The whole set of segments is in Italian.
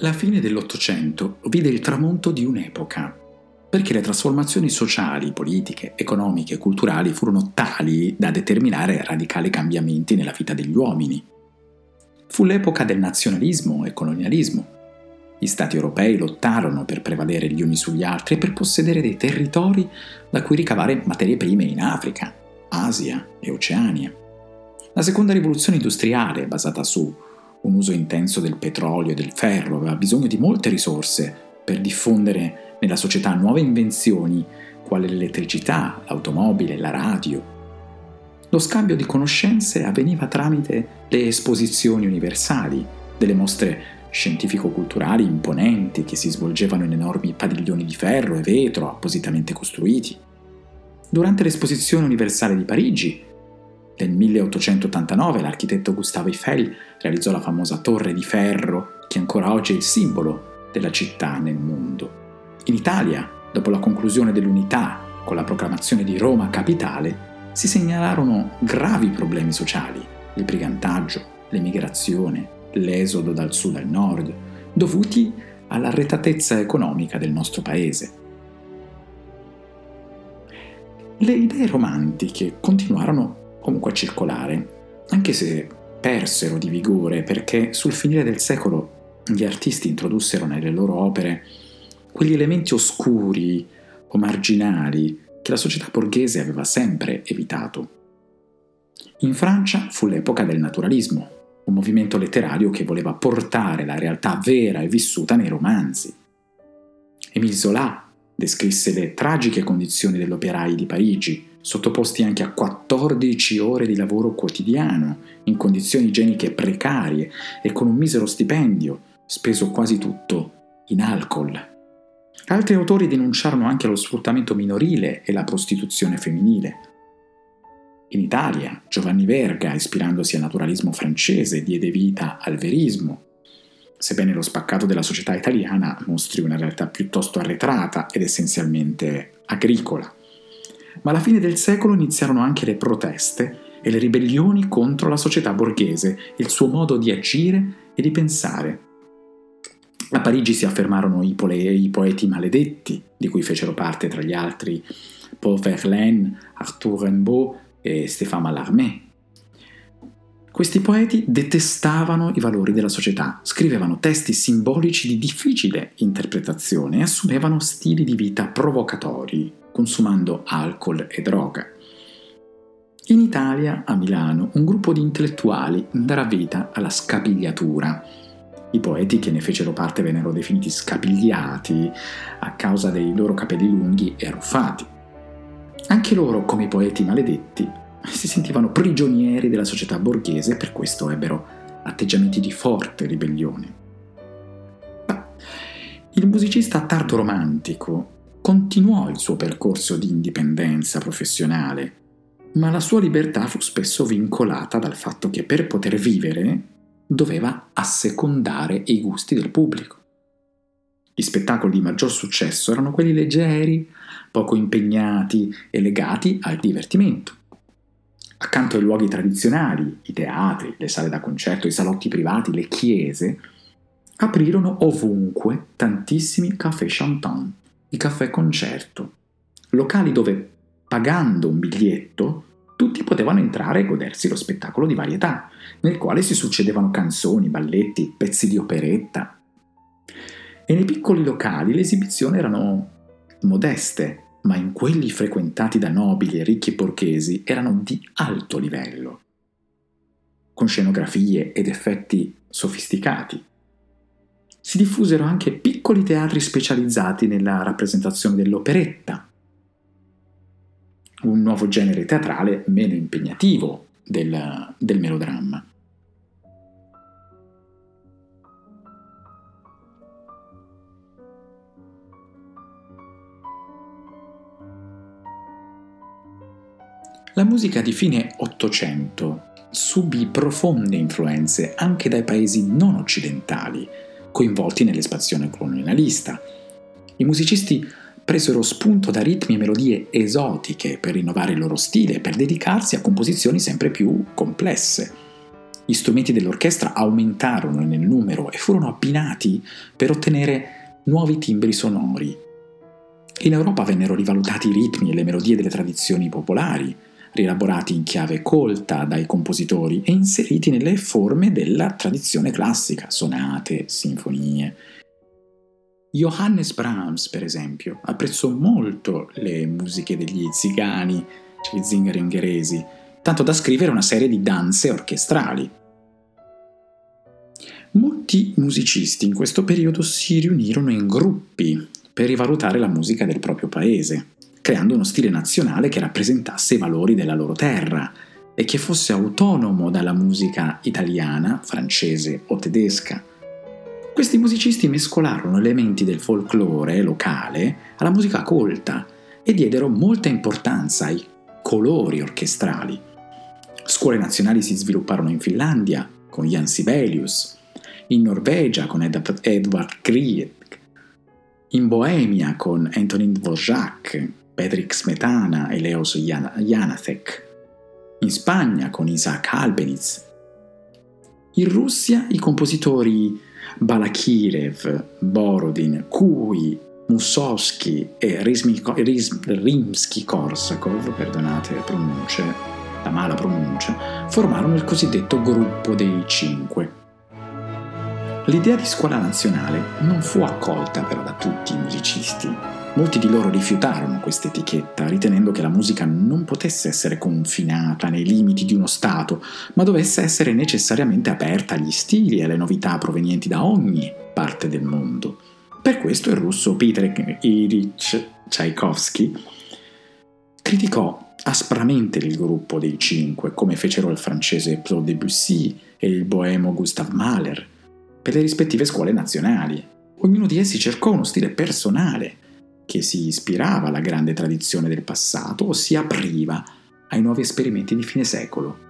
La fine dell'Ottocento vide il tramonto di un'epoca, perché le trasformazioni sociali, politiche, economiche e culturali furono tali da determinare radicali cambiamenti nella vita degli uomini. Fu l'epoca del nazionalismo e colonialismo. Gli stati europei lottarono per prevalere gli uni sugli altri e per possedere dei territori da cui ricavare materie prime in Africa, Asia e Oceania. La seconda rivoluzione industriale, basata su un uso intenso del petrolio e del ferro, aveva bisogno di molte risorse per diffondere nella società nuove invenzioni quali l'elettricità, l'automobile, la radio. Lo scambio di conoscenze avveniva tramite le esposizioni universali, delle mostre scientifico-culturali imponenti che si svolgevano in enormi padiglioni di ferro e vetro appositamente costruiti. Durante l'esposizione universale di Parigi, nel 1889 l'architetto Gustave Eiffel realizzò la famosa torre di ferro che ancora oggi è il simbolo della città nel mondo. In Italia, dopo la conclusione dell'unità con la proclamazione di Roma capitale, si segnalarono gravi problemi sociali, il brigantaggio, l'emigrazione, l'esodo dal sud al nord, dovuti all'arretatezza economica del nostro paese. Le idee romantiche continuarono comunque circolare, anche se persero di vigore perché sul finire del secolo gli artisti introdussero nelle loro opere quegli elementi oscuri o marginali che la società borghese aveva sempre evitato. In Francia fu l'epoca del naturalismo, un movimento letterario che voleva portare la realtà vera e vissuta nei romanzi. Émile Zola descrisse le tragiche condizioni degli operai di Parigi, sottoposti anche a 14 ore di lavoro quotidiano, in condizioni igieniche precarie e con un misero stipendio, speso quasi tutto in alcol. Altri autori denunciarono anche lo sfruttamento minorile e la prostituzione femminile. In Italia, Giovanni Verga, ispirandosi al naturalismo francese, diede vita al verismo, sebbene lo spaccato della società italiana mostri una realtà piuttosto arretrata ed essenzialmente agricola ma alla fine del secolo iniziarono anche le proteste e le ribellioni contro la società borghese, il suo modo di agire e di pensare. A Parigi si affermarono i, pole- i poeti maledetti, di cui fecero parte tra gli altri Paul Verlaine, Arthur Rimbaud e Stéphane Mallarmé. Questi poeti detestavano i valori della società, scrivevano testi simbolici di difficile interpretazione e assumevano stili di vita provocatori, consumando alcol e droga. In Italia, a Milano, un gruppo di intellettuali darà vita alla scapigliatura. I poeti che ne fecero parte vennero definiti scapigliati a causa dei loro capelli lunghi e arruffati. Anche loro, come i poeti maledetti, si sentivano prigionieri della società borghese e per questo ebbero atteggiamenti di forte ribellione. Il musicista tardo romantico continuò il suo percorso di indipendenza professionale, ma la sua libertà fu spesso vincolata dal fatto che per poter vivere doveva assecondare i gusti del pubblico. Gli spettacoli di maggior successo erano quelli leggeri, poco impegnati e legati al divertimento. Accanto ai luoghi tradizionali, i teatri, le sale da concerto, i salotti privati, le chiese, aprirono ovunque tantissimi café chantant i caffè concerto, locali dove, pagando un biglietto, tutti potevano entrare e godersi lo spettacolo di varietà, nel quale si succedevano canzoni, balletti, pezzi di operetta. E nei piccoli locali le esibizioni erano modeste, ma in quelli frequentati da nobili e ricchi borghesi erano di alto livello, con scenografie ed effetti sofisticati si diffusero anche piccoli teatri specializzati nella rappresentazione dell'operetta, un nuovo genere teatrale meno impegnativo del, del melodramma. La musica di fine Ottocento subì profonde influenze anche dai paesi non occidentali, coinvolti nell'espansione colonialista. I musicisti presero spunto da ritmi e melodie esotiche per rinnovare il loro stile e per dedicarsi a composizioni sempre più complesse. Gli strumenti dell'orchestra aumentarono nel numero e furono abbinati per ottenere nuovi timbri sonori. In Europa vennero rivalutati i ritmi e le melodie delle tradizioni popolari, rielaborati in chiave colta dai compositori e inseriti nelle forme della tradizione classica, sonate, sinfonie. Johannes Brahms, per esempio, apprezzò molto le musiche degli zigani, cioè gli zingari ungheresi, tanto da scrivere una serie di danze orchestrali. Molti musicisti in questo periodo si riunirono in gruppi per rivalutare la musica del proprio paese creando uno stile nazionale che rappresentasse i valori della loro terra e che fosse autonomo dalla musica italiana, francese o tedesca. Questi musicisti mescolarono elementi del folklore locale alla musica colta e diedero molta importanza ai colori orchestrali. Scuole nazionali si svilupparono in Finlandia con Jan Sibelius, in Norvegia con Edvard Grieg, in Boemia con Antonin Dvorak, Patrick Smetana e Leos Janacek, in Spagna con Isaac Albeniz, in Russia i compositori Balakirev, Borodin, Kui, Mussorgsky e Rimsky-Korsakov, perdonate pronunce, la mala pronuncia, formarono il cosiddetto gruppo dei cinque. L'idea di scuola nazionale non fu accolta però da tutti i musicisti Molti di loro rifiutarono questa etichetta, ritenendo che la musica non potesse essere confinata nei limiti di uno Stato, ma dovesse essere necessariamente aperta agli stili e alle novità provenienti da ogni parte del mondo. Per questo il russo Peter Ilich Tchaikovsky criticò aspramente il gruppo dei cinque, come fecero il francese Claude Debussy e il boemo Gustav Mahler, per le rispettive scuole nazionali. Ognuno di essi cercò uno stile personale, che si ispirava alla grande tradizione del passato o si apriva ai nuovi esperimenti di fine secolo.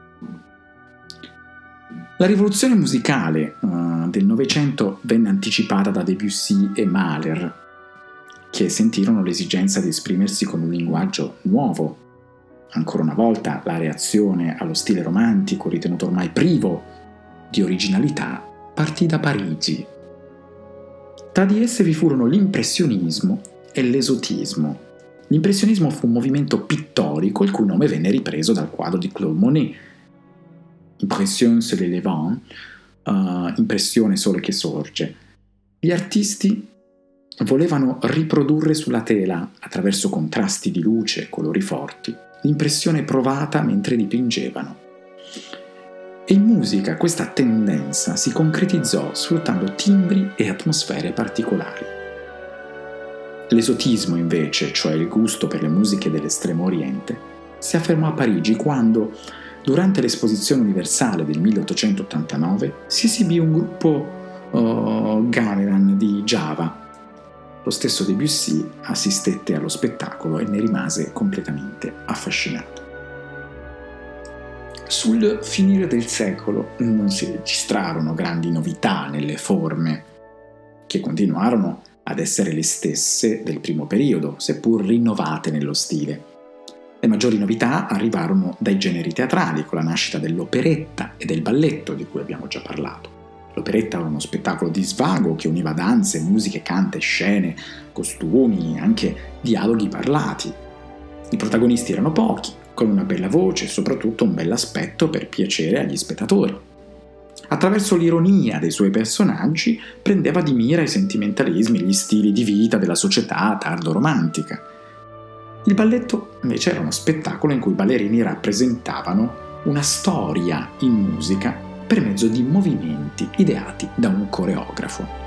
La rivoluzione musicale uh, del Novecento venne anticipata da Debussy e Mahler, che sentirono l'esigenza di esprimersi con un linguaggio nuovo. Ancora una volta la reazione allo stile romantico, ritenuto ormai privo di originalità, partì da Parigi. Tra di esse vi furono l'impressionismo e l'esotismo. L'impressionismo fu un movimento pittorico il cui nome venne ripreso dal quadro di Claude Monet. Impression sur le levant, uh, impressione sole che sorge. Gli artisti volevano riprodurre sulla tela, attraverso contrasti di luce e colori forti, l'impressione provata mentre dipingevano. E in musica questa tendenza si concretizzò sfruttando timbri e atmosfere particolari. L'esotismo invece, cioè il gusto per le musiche dell'estremo oriente, si affermò a Parigi quando, durante l'esposizione universale del 1889, si esibì un gruppo uh, gamelan di Java. Lo stesso Debussy assistette allo spettacolo e ne rimase completamente affascinato. Sul finire del secolo non si registrarono grandi novità nelle forme, che continuarono ad essere le stesse del primo periodo, seppur rinnovate nello stile. Le maggiori novità arrivarono dai generi teatrali, con la nascita dell'operetta e del balletto, di cui abbiamo già parlato. L'operetta era uno spettacolo di svago che univa danze, musiche, cante, scene, costumi, anche dialoghi parlati. I protagonisti erano pochi, con una bella voce e soprattutto un bell'aspetto per piacere agli spettatori. Attraverso l'ironia dei suoi personaggi prendeva di mira i sentimentalismi, gli stili di vita della società tardo-romantica. Il balletto invece era uno spettacolo in cui i ballerini rappresentavano una storia in musica per mezzo di movimenti ideati da un coreografo.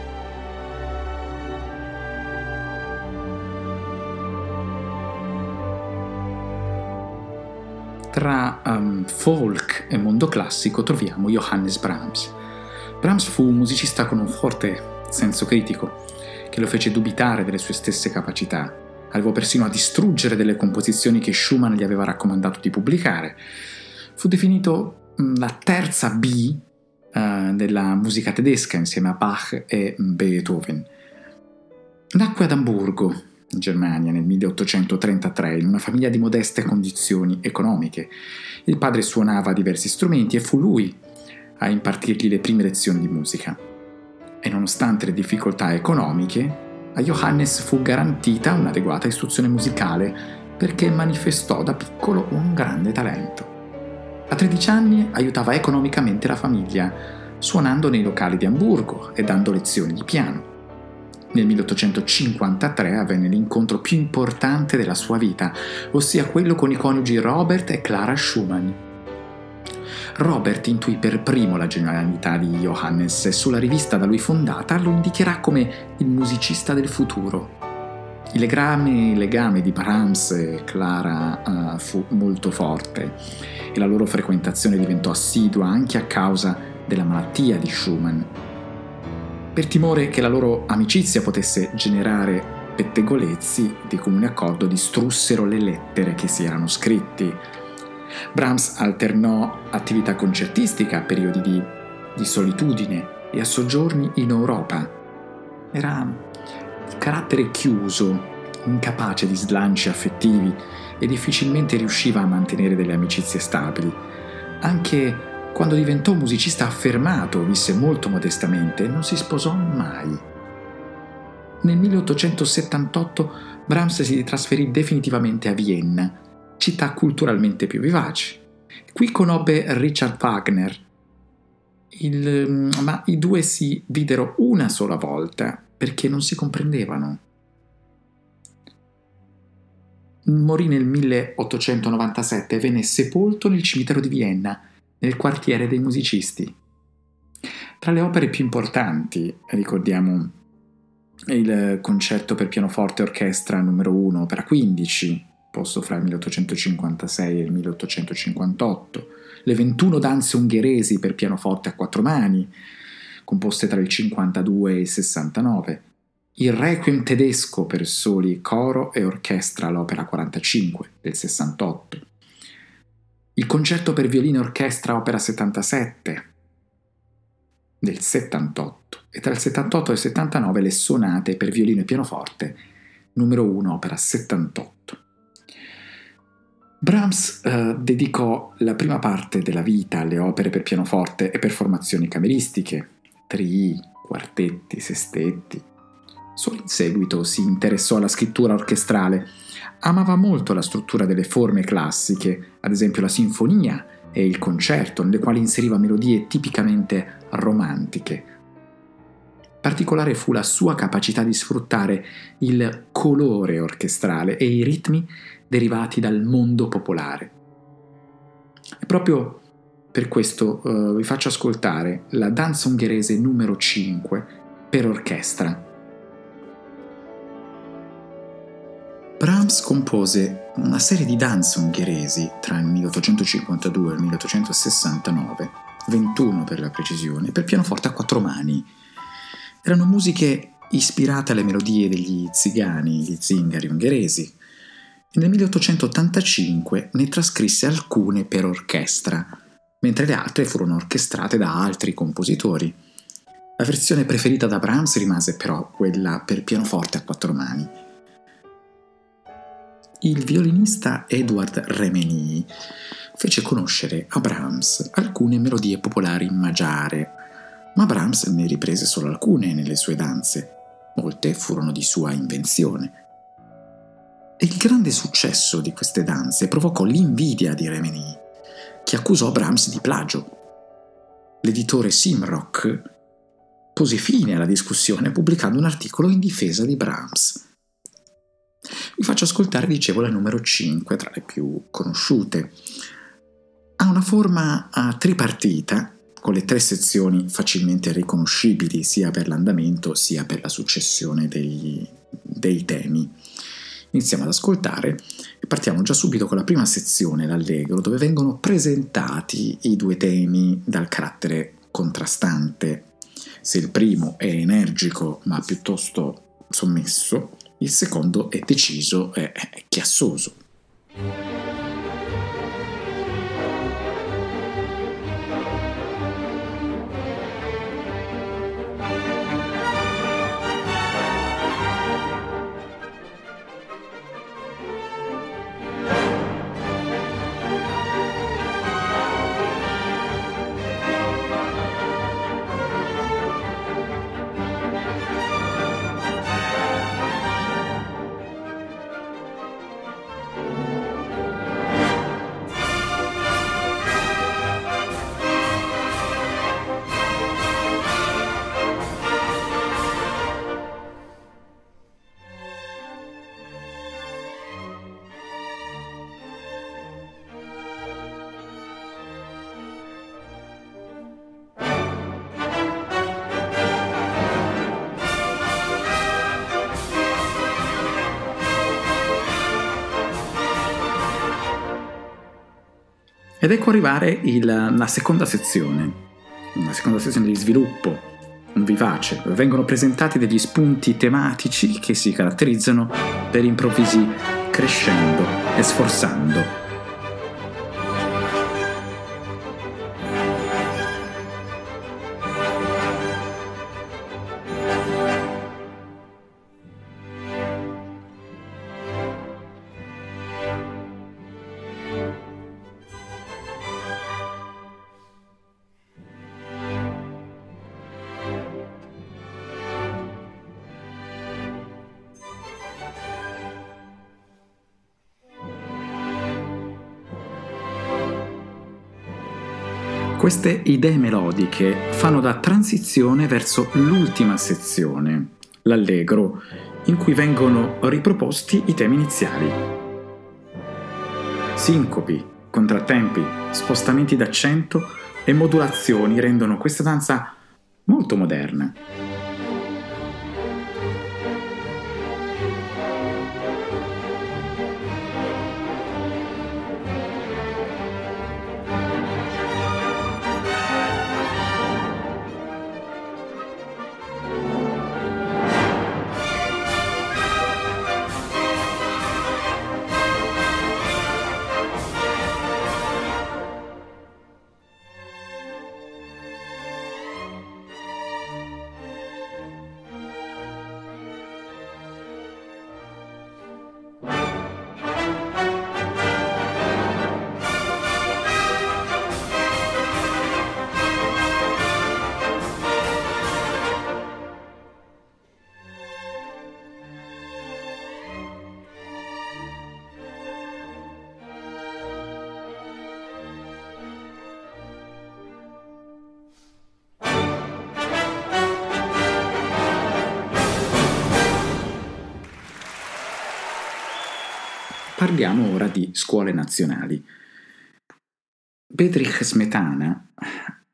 Tra um, folk e mondo classico troviamo Johannes Brahms. Brahms fu un musicista con un forte senso critico, che lo fece dubitare delle sue stesse capacità. Arrivò persino a distruggere delle composizioni che Schumann gli aveva raccomandato di pubblicare. Fu definito la terza B uh, della musica tedesca insieme a Bach e Beethoven. Nacque ad Amburgo in Germania nel 1833 in una famiglia di modeste condizioni economiche. Il padre suonava diversi strumenti e fu lui a impartirgli le prime lezioni di musica. E nonostante le difficoltà economiche, a Johannes fu garantita un'adeguata istruzione musicale perché manifestò da piccolo un grande talento. A 13 anni aiutava economicamente la famiglia, suonando nei locali di Amburgo e dando lezioni di piano. Nel 1853 avvenne l'incontro più importante della sua vita, ossia quello con i coniugi Robert e Clara Schumann. Robert intuì per primo la genialità di Johannes e sulla rivista da lui fondata lo indicherà come il musicista del futuro. Il legame, il legame di Brahms e Clara uh, fu molto forte e la loro frequentazione diventò assidua anche a causa della malattia di Schumann. Per timore che la loro amicizia potesse generare pettegolezzi, di comune accordo distrussero le lettere che si erano scritti. Brahms alternò attività concertistica a periodi di, di solitudine e a soggiorni in Europa. Era di carattere chiuso, incapace di slanci affettivi e difficilmente riusciva a mantenere delle amicizie stabili. Anche quando diventò musicista affermato, visse molto modestamente e non si sposò mai. Nel 1878 Brahms si trasferì definitivamente a Vienna, città culturalmente più vivace. Qui conobbe Richard Wagner, il, ma i due si videro una sola volta perché non si comprendevano. Morì nel 1897 e venne sepolto nel cimitero di Vienna nel quartiere dei musicisti. Tra le opere più importanti ricordiamo il concerto per pianoforte e orchestra numero 1, opera 15, posto fra il 1856 e il 1858, le 21 danze ungheresi per pianoforte a quattro mani, composte tra il 52 e il 69, il Requiem tedesco per soli, coro e orchestra all'opera 45 del 68, il concerto per violino e orchestra opera 77 del 78 e tra il 78 e il 79 le sonate per violino e pianoforte numero 1 opera 78. Brahms eh, dedicò la prima parte della vita alle opere per pianoforte e per formazioni cameristiche, trii, quartetti, sestetti. Solo in seguito si interessò alla scrittura orchestrale amava molto la struttura delle forme classiche, ad esempio la sinfonia e il concerto, nelle quali inseriva melodie tipicamente romantiche. Particolare fu la sua capacità di sfruttare il colore orchestrale e i ritmi derivati dal mondo popolare. E proprio per questo uh, vi faccio ascoltare la danza ungherese numero 5 per orchestra Brahms compose una serie di danze ungheresi tra il 1852 e il 1869, 21 per la precisione, per pianoforte a quattro mani. Erano musiche ispirate alle melodie degli zigani, gli zingari ungheresi, e nel 1885 ne trascrisse alcune per orchestra, mentre le altre furono orchestrate da altri compositori. La versione preferita da Brahms rimase però quella per pianoforte a quattro mani il violinista Edward Remeni fece conoscere a Brahms alcune melodie popolari magiare, ma Brahms ne riprese solo alcune nelle sue danze, molte furono di sua invenzione. E il grande successo di queste danze provocò l'invidia di Remeni, che accusò Brahms di plagio. L'editore Simrock pose fine alla discussione pubblicando un articolo in difesa di Brahms vi faccio ascoltare, dicevo, la numero 5, tra le più conosciute. Ha una forma tripartita, con le tre sezioni facilmente riconoscibili sia per l'andamento sia per la successione dei, dei temi. Iniziamo ad ascoltare e partiamo già subito con la prima sezione, l'allegro, dove vengono presentati i due temi dal carattere contrastante. Se il primo è energico ma piuttosto sommesso, il secondo è deciso e chiassoso. Ed ecco arrivare il, la seconda sezione, una seconda sezione di sviluppo vivace, vengono presentati degli spunti tematici che si caratterizzano per improvvisi crescendo e sforzando Queste idee melodiche fanno da transizione verso l'ultima sezione, l'allegro, in cui vengono riproposti i temi iniziali. Sincopi, contrattempi, spostamenti d'accento e modulazioni rendono questa danza molto moderna. Parliamo ora di scuole nazionali. Bedrich Smetana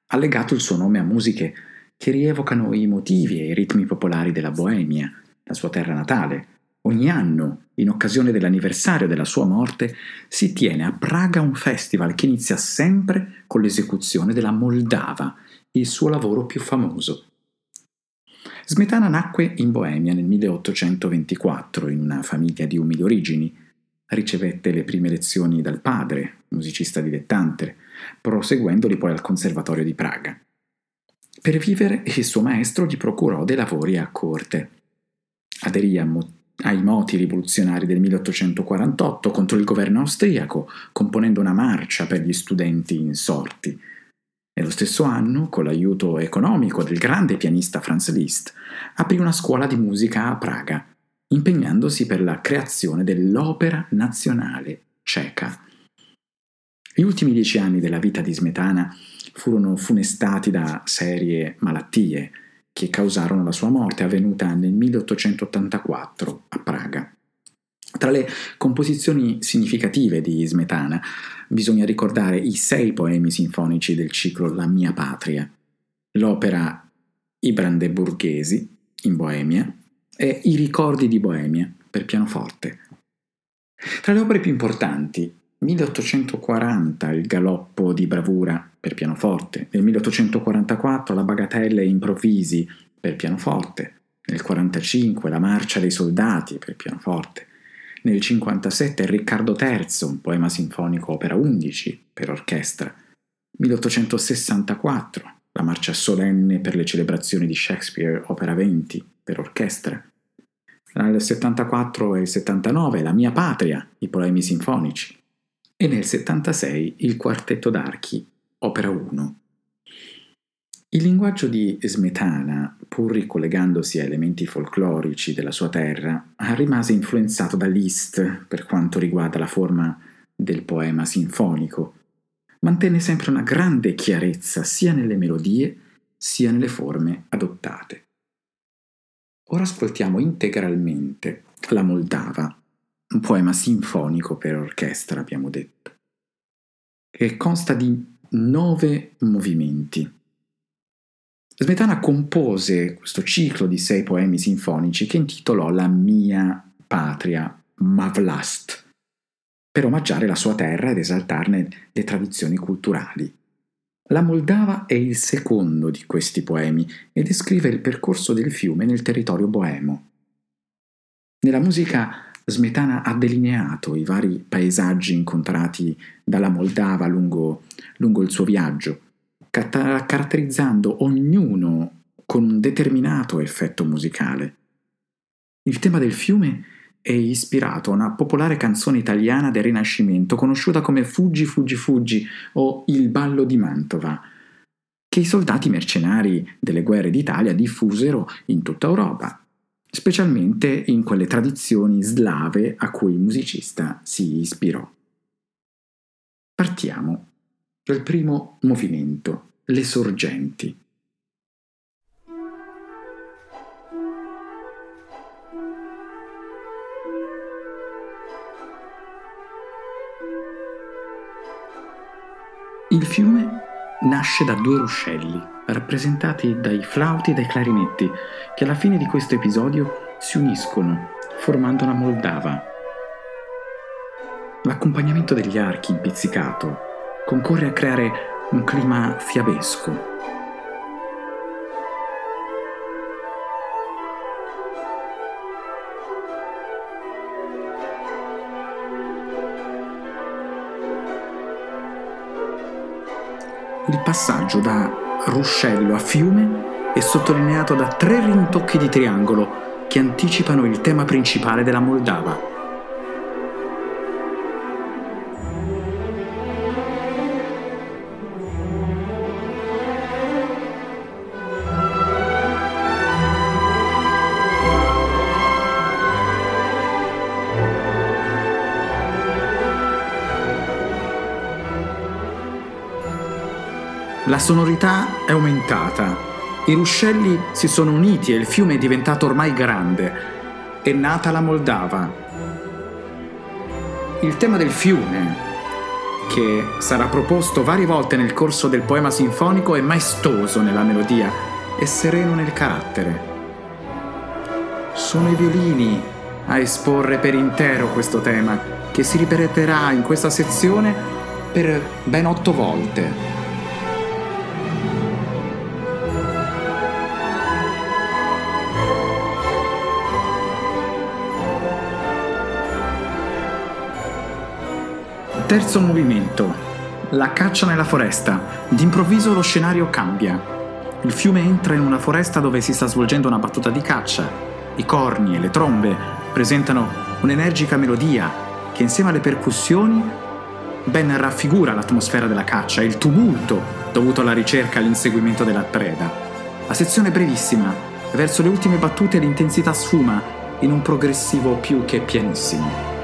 ha legato il suo nome a musiche che rievocano i motivi e i ritmi popolari della Boemia, la sua terra natale. Ogni anno, in occasione dell'anniversario della sua morte, si tiene a Praga un festival che inizia sempre con l'esecuzione della Moldava, il suo lavoro più famoso. Smetana nacque in Boemia nel 1824 in una famiglia di umili origini Ricevette le prime lezioni dal padre, musicista dilettante, proseguendoli poi al Conservatorio di Praga. Per vivere il suo maestro gli procurò dei lavori a corte. Aderì mo- ai moti rivoluzionari del 1848 contro il governo austriaco, componendo una marcia per gli studenti insorti. Nello stesso anno, con l'aiuto economico del grande pianista Franz Liszt, aprì una scuola di musica a Praga, impegnandosi per la creazione dell'opera nazionale ceca. Gli ultimi dieci anni della vita di Smetana furono funestati da serie malattie che causarono la sua morte avvenuta nel 1884 a Praga. Tra le composizioni significative di Smetana bisogna ricordare i sei poemi sinfonici del ciclo La mia patria, l'opera I Brandeburghesi in Boemia, e I ricordi di Boemia per pianoforte. Tra le opere più importanti, 1840 Il galoppo di bravura per pianoforte, nel 1844 La bagatelle improvvisi per pianoforte, nel 1945 La marcia dei soldati per pianoforte, nel 1957 Riccardo III, un poema sinfonico opera 11 per orchestra, 1864 La marcia solenne per le celebrazioni di Shakespeare opera 20 per orchestra. Nel 74 e il 79 La mia patria, i poemi sinfonici. E nel 76 il quartetto d'archi, opera 1. Il linguaggio di Smetana, pur ricollegandosi a elementi folclorici della sua terra, rimase influenzato da Liszt per quanto riguarda la forma del poema sinfonico. Mantenne sempre una grande chiarezza sia nelle melodie sia nelle forme adottate. Ora ascoltiamo integralmente La Moldava, un poema sinfonico per orchestra, abbiamo detto, che consta di nove movimenti. Smetana compose questo ciclo di sei poemi sinfonici che intitolò La mia patria, Mavlast. per omaggiare la sua terra ed esaltarne le tradizioni culturali. La Moldava è il secondo di questi poemi e descrive il percorso del fiume nel territorio boemo. Nella musica Smetana ha delineato i vari paesaggi incontrati dalla Moldava lungo, lungo il suo viaggio, caratterizzando ognuno con un determinato effetto musicale. Il tema del fiume è ispirato a una popolare canzone italiana del Rinascimento conosciuta come Fuggi, fuggi, fuggi o Il ballo di Mantova, che i soldati mercenari delle guerre d'Italia diffusero in tutta Europa, specialmente in quelle tradizioni slave a cui il musicista si ispirò. Partiamo dal primo movimento, le sorgenti. Il fiume nasce da due ruscelli, rappresentati dai flauti e dai clarinetti, che alla fine di questo episodio si uniscono, formando una Moldava. L'accompagnamento degli archi in pizzicato concorre a creare un clima fiabesco, passaggio da ruscello a fiume è sottolineato da tre rintocchi di triangolo che anticipano il tema principale della Moldava. La sonorità è aumentata, i ruscelli si sono uniti e il fiume è diventato ormai grande. È nata la Moldava. Il tema del fiume, che sarà proposto varie volte nel corso del poema sinfonico, è maestoso nella melodia e sereno nel carattere. Sono i violini a esporre per intero questo tema, che si ripeterà in questa sezione per ben otto volte. Terzo movimento. La caccia nella foresta. D'improvviso lo scenario cambia. Il fiume entra in una foresta dove si sta svolgendo una battuta di caccia. I corni e le trombe presentano un'energica melodia che insieme alle percussioni ben raffigura l'atmosfera della caccia e il tumulto dovuto alla ricerca e all'inseguimento della preda. La sezione è brevissima, verso le ultime battute l'intensità sfuma in un progressivo più che pianissimo.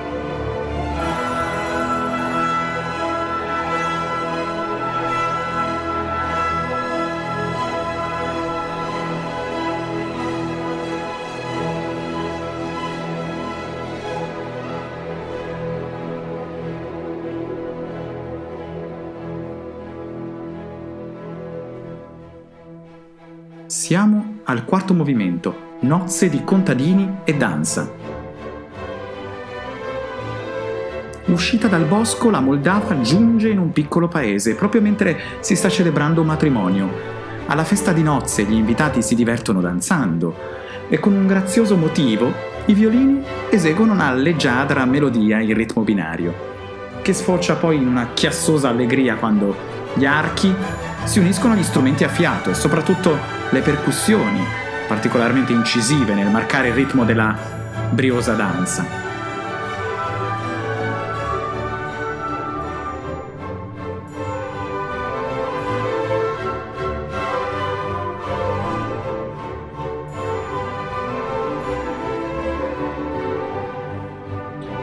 Siamo al quarto movimento, nozze di contadini e danza. Uscita dal bosco, la Moldava giunge in un piccolo paese, proprio mentre si sta celebrando un matrimonio. Alla festa di nozze gli invitati si divertono danzando e con un grazioso motivo i violini eseguono una leggiadra melodia in ritmo binario, che sfocia poi in una chiassosa allegria quando gli archi si uniscono agli strumenti a fiato e soprattutto le percussioni, particolarmente incisive nel marcare il ritmo della briosa danza.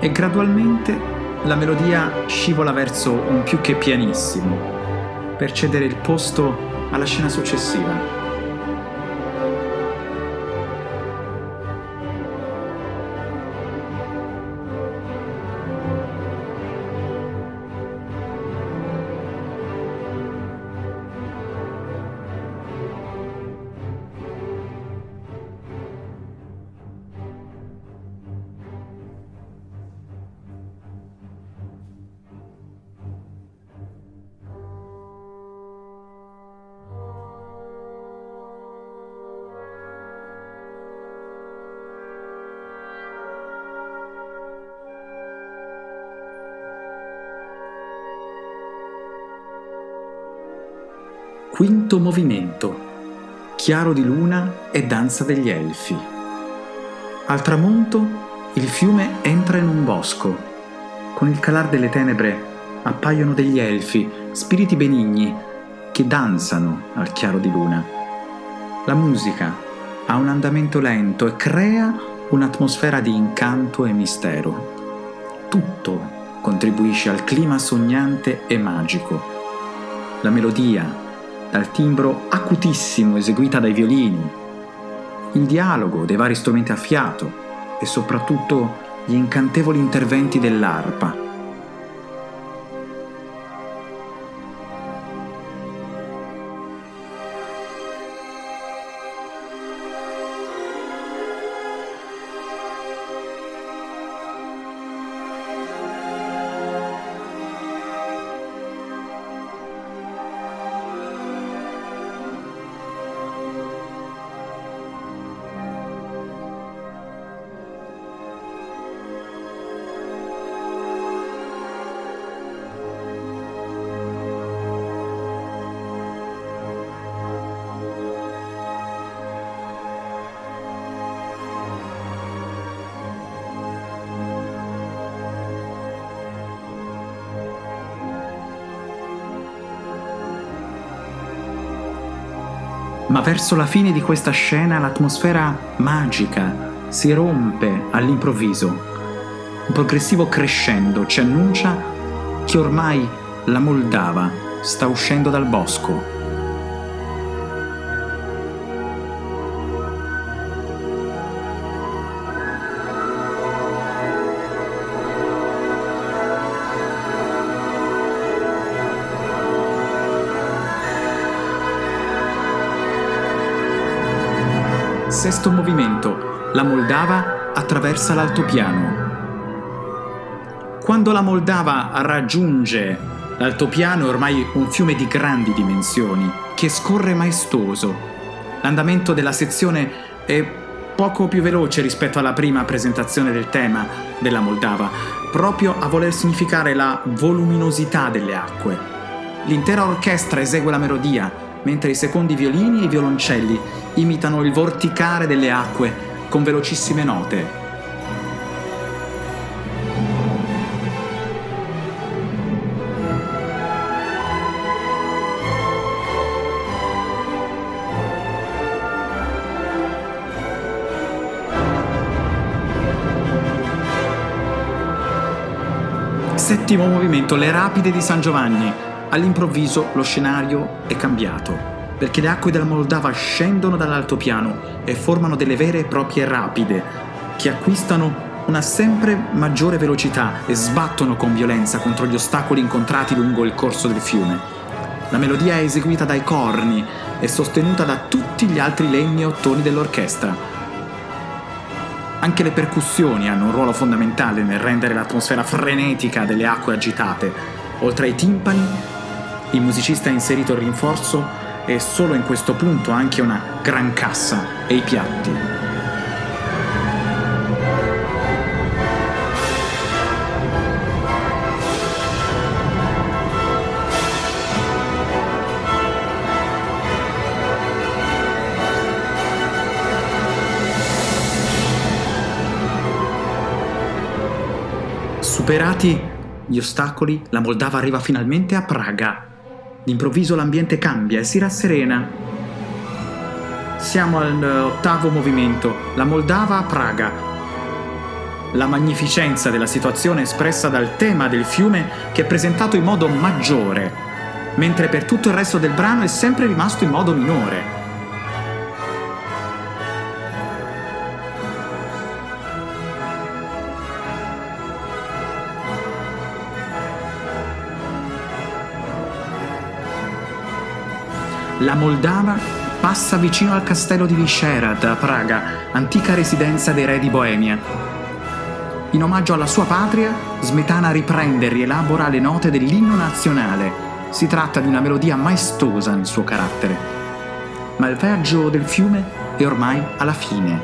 E gradualmente la melodia scivola verso un più che pianissimo, per cedere il posto alla scena successiva. Quinto movimento. Chiaro di luna e danza degli elfi. Al tramonto il fiume entra in un bosco. Con il calar delle tenebre appaiono degli elfi, spiriti benigni, che danzano al chiaro di luna. La musica ha un andamento lento e crea un'atmosfera di incanto e mistero. Tutto contribuisce al clima sognante e magico. La melodia, dal timbro acutissimo eseguita dai violini, il dialogo dei vari strumenti a fiato e soprattutto gli incantevoli interventi dell'arpa verso la fine di questa scena l'atmosfera magica si rompe all'improvviso. Un progressivo crescendo ci annuncia che ormai la Moldava sta uscendo dal bosco Sesto movimento. La Moldava attraversa l'altopiano. Quando la Moldava raggiunge l'altopiano è ormai un fiume di grandi dimensioni che scorre maestoso. L'andamento della sezione è poco più veloce rispetto alla prima presentazione del tema della Moldava, proprio a voler significare la voluminosità delle acque. L'intera orchestra esegue la melodia, mentre i secondi violini e i violoncelli imitano il vorticare delle acque con velocissime note. Settimo movimento, le rapide di San Giovanni. All'improvviso lo scenario è cambiato, perché le acque della Moldava scendono dall'altopiano e formano delle vere e proprie rapide, che acquistano una sempre maggiore velocità e sbattono con violenza contro gli ostacoli incontrati lungo il corso del fiume. La melodia è eseguita dai corni e sostenuta da tutti gli altri legni e ottoni dell'orchestra. Anche le percussioni hanno un ruolo fondamentale nel rendere l'atmosfera frenetica delle acque agitate. Oltre ai timpani, il musicista ha inserito il rinforzo e solo in questo punto anche una gran cassa e i piatti. Superati gli ostacoli, la Moldava arriva finalmente a Praga D'improvviso l'ambiente cambia e si rasserena. Siamo all'ottavo movimento, la Moldava a Praga. La magnificenza della situazione espressa dal tema del fiume che è presentato in modo maggiore, mentre per tutto il resto del brano è sempre rimasto in modo minore. La Moldava passa vicino al castello di Vyšehrad a Praga, antica residenza dei re di Boemia. In omaggio alla sua patria, Smetana riprende e rielabora le note dell'inno nazionale. Si tratta di una melodia maestosa nel suo carattere. Ma il viaggio del fiume è ormai alla fine.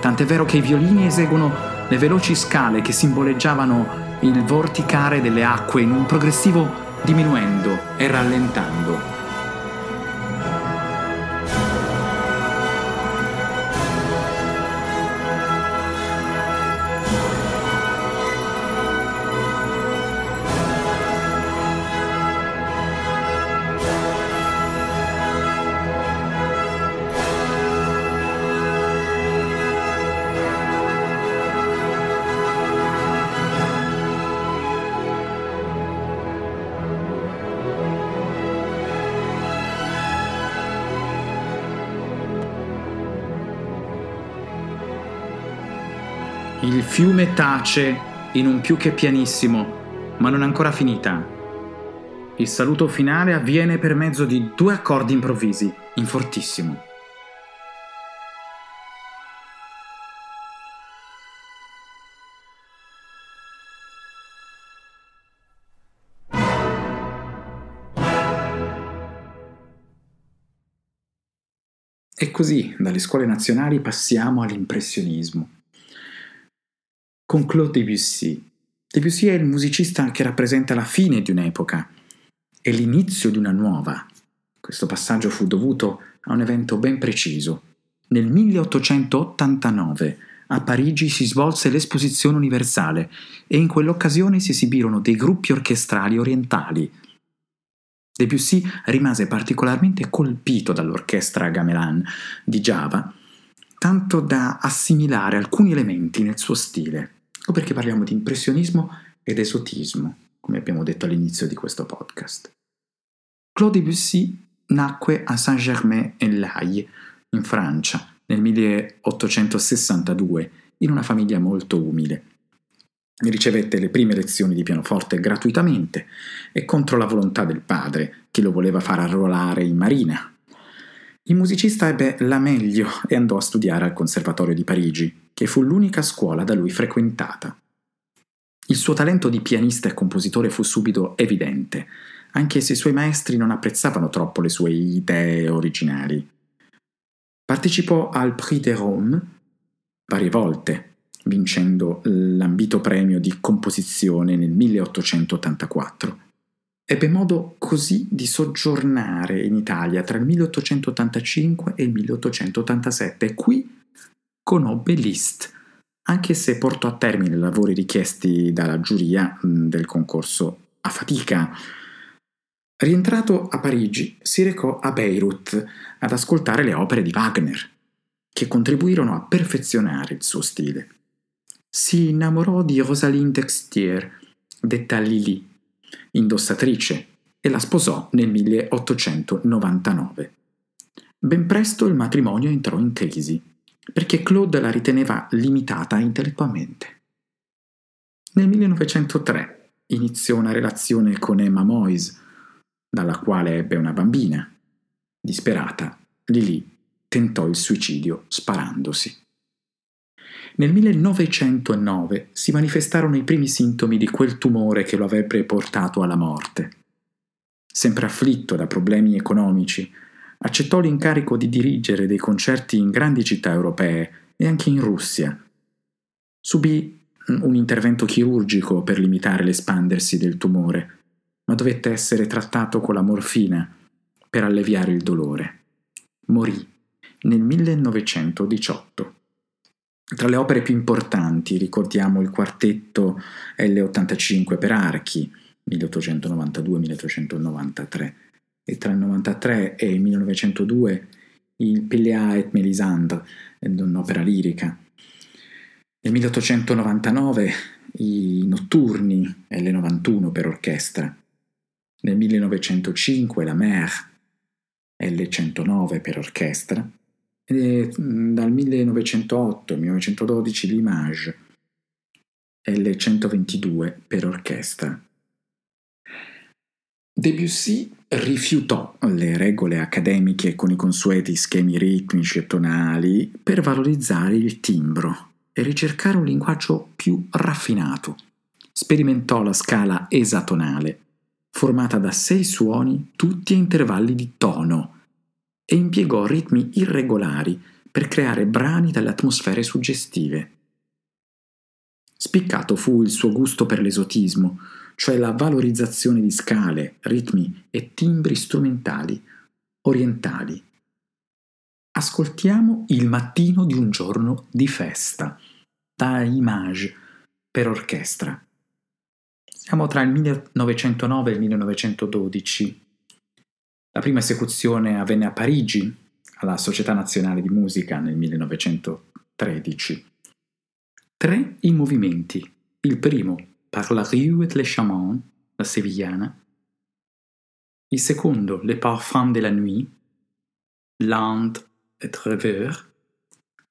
Tant'è vero che i violini eseguono le veloci scale che simboleggiavano il vorticare delle acque in un progressivo diminuendo e rallentando. Il fiume tace in un più che pianissimo, ma non è ancora finita. Il saluto finale avviene per mezzo di due accordi improvvisi, in fortissimo. E così, dalle scuole nazionali passiamo all'impressionismo. Con Claude Debussy. Debussy è il musicista che rappresenta la fine di un'epoca e l'inizio di una nuova. Questo passaggio fu dovuto a un evento ben preciso. Nel 1889 a Parigi si svolse l'Esposizione Universale e in quell'occasione si esibirono dei gruppi orchestrali orientali Debussy rimase particolarmente colpito dall'orchestra gamelan di Java, tanto da assimilare alcuni elementi nel suo stile. Ecco perché parliamo di impressionismo ed esotismo, come abbiamo detto all'inizio di questo podcast. Claude Debussy nacque a Saint-Germain-en-Laye, in Francia, nel 1862, in una famiglia molto umile. Ricevette le prime lezioni di pianoforte gratuitamente e contro la volontà del padre, che lo voleva far arruolare in marina. Il musicista ebbe la meglio e andò a studiare al Conservatorio di Parigi, che fu l'unica scuola da lui frequentata. Il suo talento di pianista e compositore fu subito evidente, anche se i suoi maestri non apprezzavano troppo le sue idee originali. Partecipò al Prix de Rome varie volte vincendo l'ambito premio di composizione nel 1884. Ebbe modo così di soggiornare in Italia tra il 1885 e il 1887 e qui conobbe Liszt, anche se portò a termine i lavori richiesti dalla giuria del concorso a fatica. Rientrato a Parigi, si recò a Beirut ad ascoltare le opere di Wagner, che contribuirono a perfezionare il suo stile si innamorò di Rosalind Textier, detta Lili, indossatrice, e la sposò nel 1899. Ben presto il matrimonio entrò in crisi, perché Claude la riteneva limitata intellettualmente. Nel 1903 iniziò una relazione con Emma Moyes, dalla quale ebbe una bambina. Disperata, Lili tentò il suicidio sparandosi. Nel 1909 si manifestarono i primi sintomi di quel tumore che lo avrebbe portato alla morte. Sempre afflitto da problemi economici, accettò l'incarico di dirigere dei concerti in grandi città europee e anche in Russia. Subì un intervento chirurgico per limitare l'espandersi del tumore, ma dovette essere trattato con la morfina per alleviare il dolore. Morì nel 1918. Tra le opere più importanti ricordiamo il quartetto L85 per archi 1892-1893 e tra il 93 e il 1902 il Pelléa et Mélisandre, un'opera lirica. Nel 1899 i Notturni L91 per orchestra. Nel 1905 la Mer L109 per orchestra e dal 1908 al 1912 l'Image L122 per orchestra. Debussy rifiutò le regole accademiche con i consueti schemi ritmici e tonali per valorizzare il timbro e ricercare un linguaggio più raffinato. Sperimentò la scala esatonale, formata da sei suoni tutti a intervalli di tono, e impiegò ritmi irregolari per creare brani dalle atmosfere suggestive. Spiccato fu il suo gusto per l'esotismo, cioè la valorizzazione di scale, ritmi e timbri strumentali orientali. Ascoltiamo Il mattino di un giorno di festa, da Image, per orchestra. Siamo tra il 1909 e il 1912 la prima esecuzione avvenne a Parigi, alla Società Nazionale di Musica nel 1913. Tre i movimenti. Il primo, Par la rue et les chamans, la sevillana. Il secondo, Le parfum de la nuit, Land et rêveur.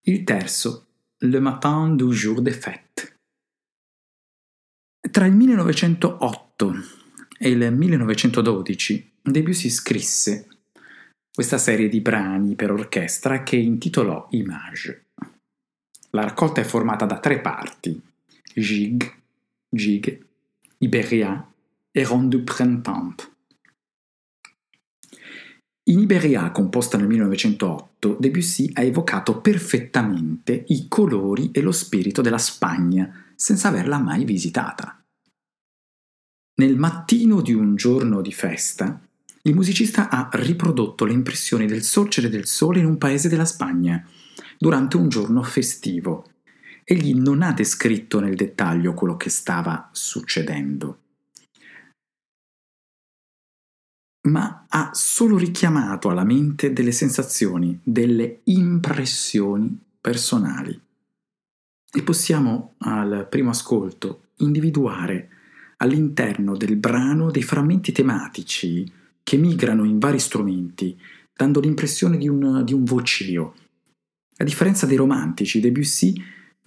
Il terzo, Le matin du jour des fêtes. Tra il 1908 e il 1912 Debussy scrisse questa serie di brani per orchestra che intitolò Image. La raccolta è formata da tre parti: Gigue, Gigue, Iberia e Ronde du Printemps. In Iberia, composta nel 1908, Debussy ha evocato perfettamente i colori e lo spirito della Spagna, senza averla mai visitata. Nel mattino di un giorno di festa, il musicista ha riprodotto le impressioni del sorgere del sole in un paese della Spagna, durante un giorno festivo. Egli non ha descritto nel dettaglio quello che stava succedendo. ma ha solo richiamato alla mente delle sensazioni, delle impressioni personali. E possiamo al primo ascolto individuare all'interno del brano dei frammenti tematici che migrano in vari strumenti, dando l'impressione di un, di un vocio. A differenza dei romantici, Debussy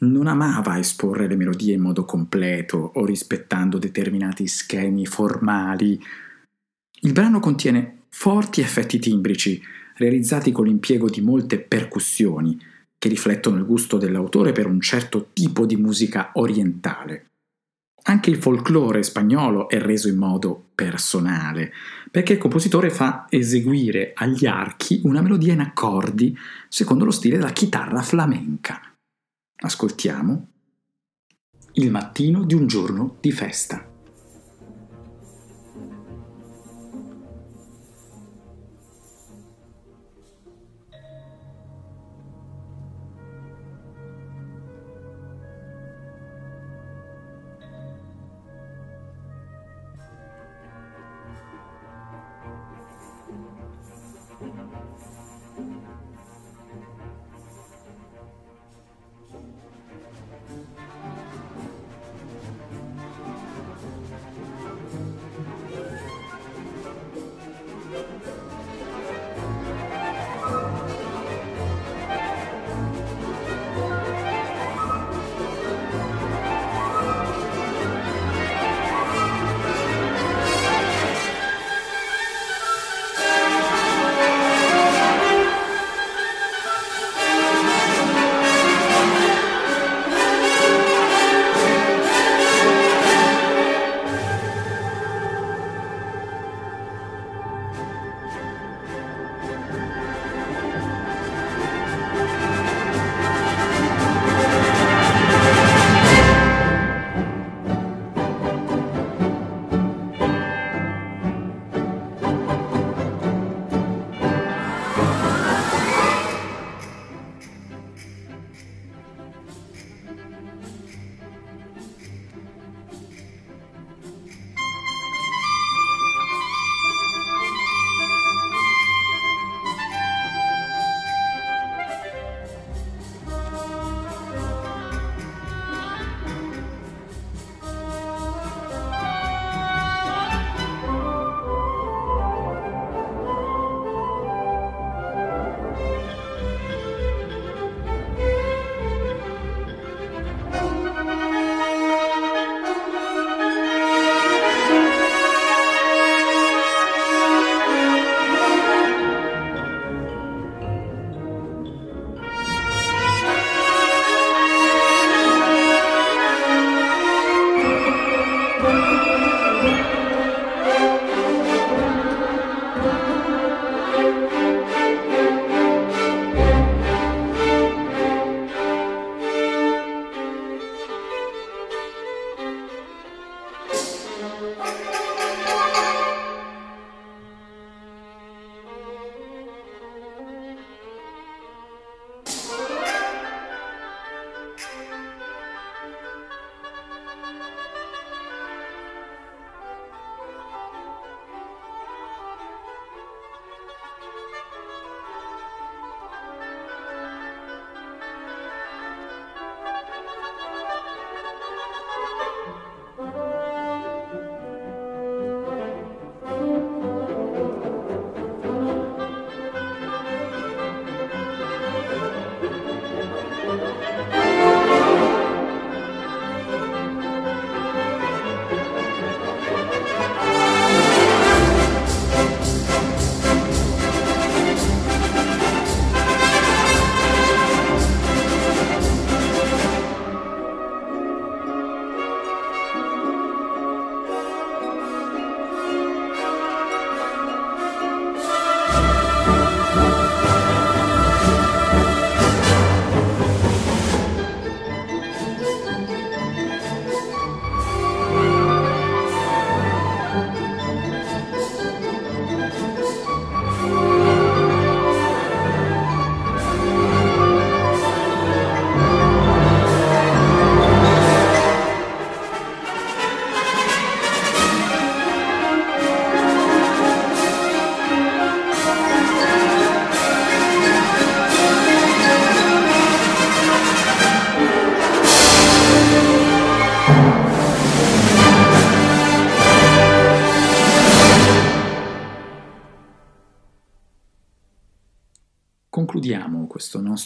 non amava esporre le melodie in modo completo o rispettando determinati schemi formali il brano contiene forti effetti timbrici, realizzati con l'impiego di molte percussioni, che riflettono il gusto dell'autore per un certo tipo di musica orientale. Anche il folklore spagnolo è reso in modo personale, perché il compositore fa eseguire agli archi una melodia in accordi secondo lo stile della chitarra flamenca. Ascoltiamo Il mattino di un giorno di festa.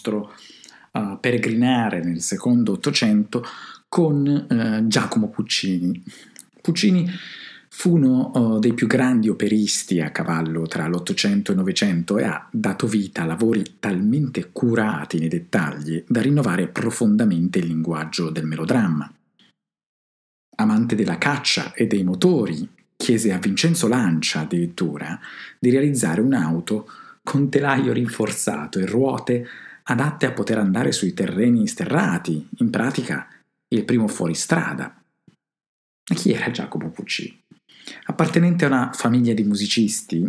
Nostro uh, peregrinare nel secondo Ottocento con uh, Giacomo Puccini. Puccini fu uno uh, dei più grandi operisti a cavallo tra l'Ottocento e il Novecento e ha dato vita a lavori talmente curati nei dettagli da rinnovare profondamente il linguaggio del melodramma. Amante della caccia e dei motori, chiese a Vincenzo Lancia addirittura di realizzare un'auto con telaio rinforzato e ruote adatte a poter andare sui terreni sterrati, in pratica il primo fuoristrada. Chi era Giacomo Puccini? Appartenente a una famiglia di musicisti,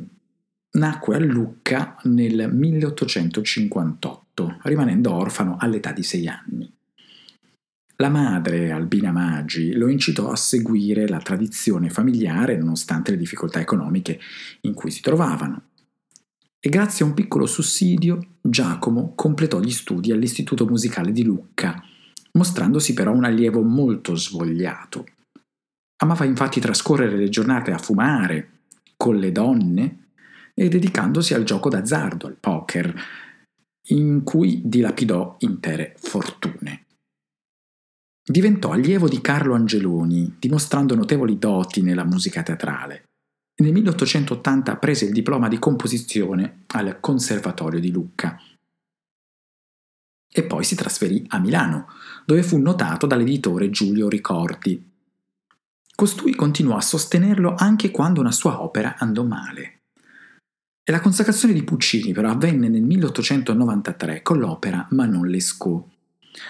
nacque a Lucca nel 1858, rimanendo orfano all'età di sei anni. La madre, Albina Maggi, lo incitò a seguire la tradizione familiare nonostante le difficoltà economiche in cui si trovavano. E grazie a un piccolo sussidio, Giacomo completò gli studi all'Istituto Musicale di Lucca, mostrandosi però un allievo molto svogliato. Amava infatti trascorrere le giornate a fumare, con le donne e dedicandosi al gioco d'azzardo, al poker, in cui dilapidò intere fortune. Diventò allievo di Carlo Angeloni, dimostrando notevoli doti nella musica teatrale. Nel 1880 prese il diploma di composizione al Conservatorio di Lucca. E poi si trasferì a Milano, dove fu notato dall'editore Giulio Ricordi. Costui continuò a sostenerlo anche quando una sua opera andò male. E la consacrazione di Puccini però avvenne nel 1893 con l'opera Manon Lescaut,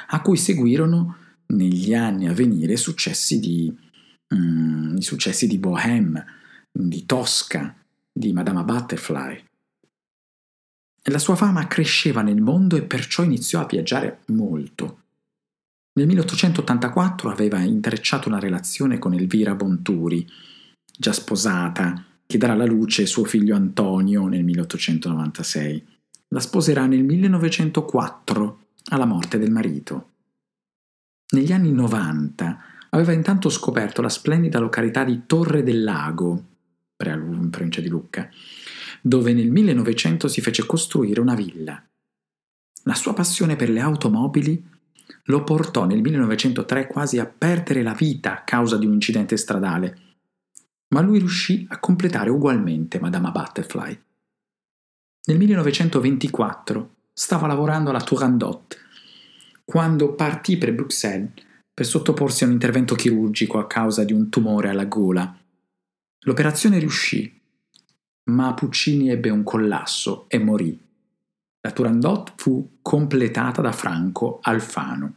a cui seguirono negli anni a venire successi di, i successi di Bohème, di Tosca, di Madama Butterfly. La sua fama cresceva nel mondo e perciò iniziò a viaggiare molto. Nel 1884 aveva intrecciato una relazione con Elvira Bonturi, già sposata, che darà alla luce suo figlio Antonio nel 1896. La sposerà nel 1904, alla morte del marito. Negli anni 90 aveva intanto scoperto la splendida località di Torre del Lago, in provincia di Lucca, dove nel 1900 si fece costruire una villa. La sua passione per le automobili lo portò nel 1903 quasi a perdere la vita a causa di un incidente stradale, ma lui riuscì a completare ugualmente Madama Butterfly. Nel 1924 stava lavorando alla Turandot, quando partì per Bruxelles per sottoporsi a un intervento chirurgico a causa di un tumore alla gola. L'operazione riuscì, ma Puccini ebbe un collasso e morì. La Turandot fu completata da Franco Alfano.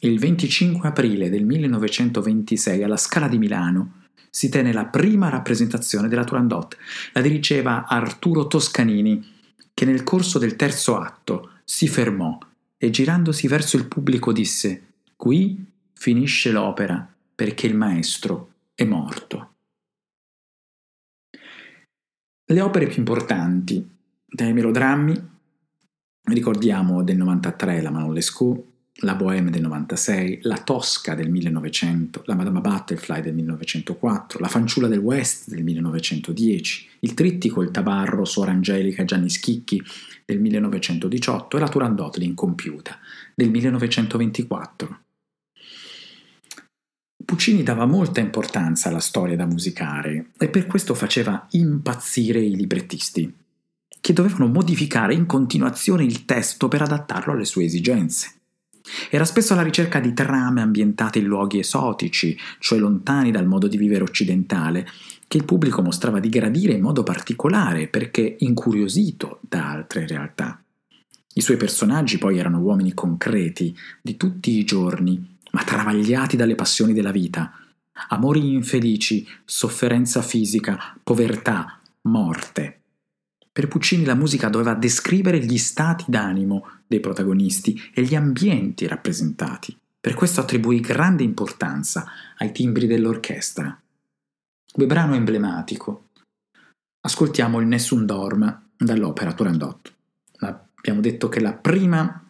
Il 25 aprile del 1926 alla Scala di Milano si tenne la prima rappresentazione della Turandot. La dirigeva Arturo Toscanini, che nel corso del terzo atto si fermò e girandosi verso il pubblico disse Qui finisce l'opera perché il maestro è morto. Le opere più importanti dai melodrammi ricordiamo del 93 la Manon Lescaut, la Bohème del 96, la Tosca del 1900, la Madama Butterfly del 1904, la Fanciulla del West del 1910, il trittico Il Tabarro, Suora Angelica Gianni Schicchi del 1918 e la Turandot l'incompiuta del 1924. Puccini dava molta importanza alla storia da musicare e per questo faceva impazzire i librettisti, che dovevano modificare in continuazione il testo per adattarlo alle sue esigenze. Era spesso alla ricerca di trame ambientate in luoghi esotici, cioè lontani dal modo di vivere occidentale, che il pubblico mostrava di gradire in modo particolare perché incuriosito da altre realtà. I suoi personaggi poi erano uomini concreti, di tutti i giorni, ma travagliati dalle passioni della vita. Amori infelici, sofferenza fisica, povertà, morte. Per Puccini la musica doveva descrivere gli stati d'animo dei protagonisti e gli ambienti rappresentati. Per questo attribuì grande importanza ai timbri dell'orchestra. Come brano emblematico ascoltiamo il Nessun Dorma dall'opera Turandot. Abbiamo detto che la prima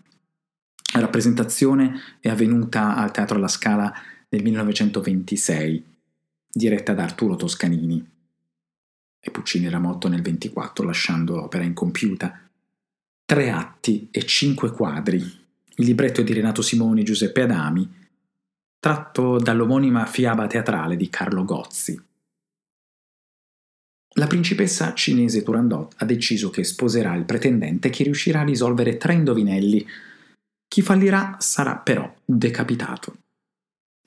rappresentazione è avvenuta al Teatro alla Scala nel 1926, diretta da Arturo Toscanini e Puccini era morto nel 24 lasciando l'opera incompiuta. tre atti e cinque quadri. Il libretto è di Renato Simoni e Giuseppe Adami, tratto dall'omonima fiaba teatrale di Carlo Gozzi. La principessa cinese Turandot ha deciso che sposerà il pretendente che riuscirà a risolvere tre indovinelli. Chi fallirà sarà però decapitato.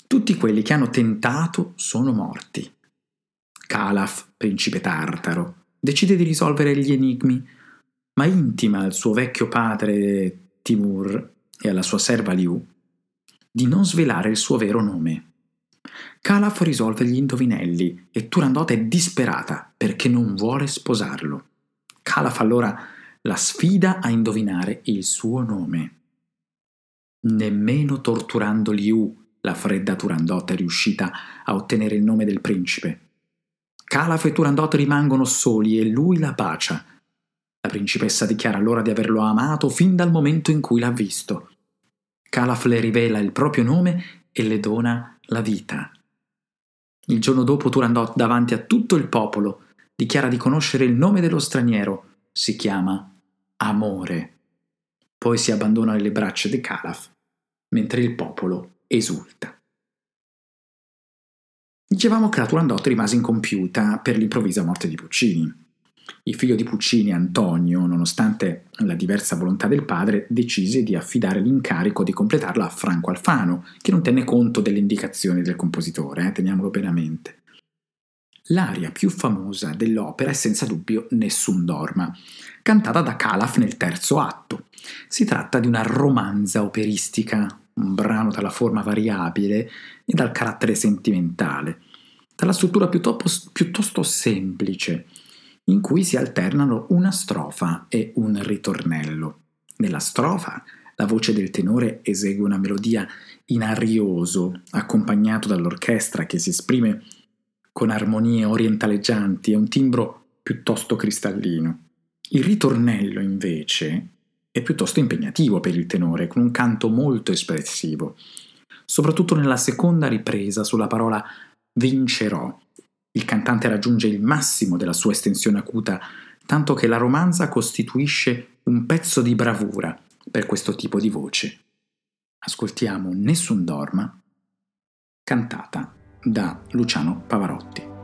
Tutti quelli che hanno tentato sono morti. Calaf, principe tartaro, decide di risolvere gli enigmi, ma intima al suo vecchio padre Timur e alla sua serva Liu di non svelare il suo vero nome. Calaf risolve gli indovinelli e Turandot è disperata perché non vuole sposarlo. Calaf allora la sfida a indovinare il suo nome. Nemmeno torturando Liu la fredda Turandot è riuscita a ottenere il nome del principe. Calaf e Turandot rimangono soli e lui la bacia. La principessa dichiara allora di averlo amato fin dal momento in cui l'ha visto. Calaf le rivela il proprio nome e le dona la vita. Il giorno dopo Turandot, davanti a tutto il popolo, dichiara di conoscere il nome dello straniero. Si chiama Amore. Poi si abbandona nelle braccia di Calaf, mentre il popolo esulta. Dicevamo che la Turandot rimase incompiuta per l'improvvisa morte di Puccini. Il figlio di Puccini, Antonio, nonostante la diversa volontà del padre, decise di affidare l'incarico di completarla a Franco Alfano, che non tenne conto delle indicazioni del compositore, eh, teniamolo bene a mente. L'aria più famosa dell'opera è senza dubbio Nessun Dorma, cantata da Calaf nel terzo atto. Si tratta di una romanza operistica, un brano dalla forma variabile e dal carattere sentimentale, dalla struttura piuttosto, piuttosto semplice, in cui si alternano una strofa e un ritornello. Nella strofa la voce del tenore esegue una melodia in arioso, accompagnato dall'orchestra che si esprime con armonie orientaleggianti e un timbro piuttosto cristallino. Il ritornello, invece, è piuttosto impegnativo per il tenore, con un canto molto espressivo, soprattutto nella seconda ripresa sulla parola vincerò, il cantante raggiunge il massimo della sua estensione acuta, tanto che la romanza costituisce un pezzo di bravura per questo tipo di voce. Ascoltiamo Nessun Dorma, cantata da Luciano Pavarotti.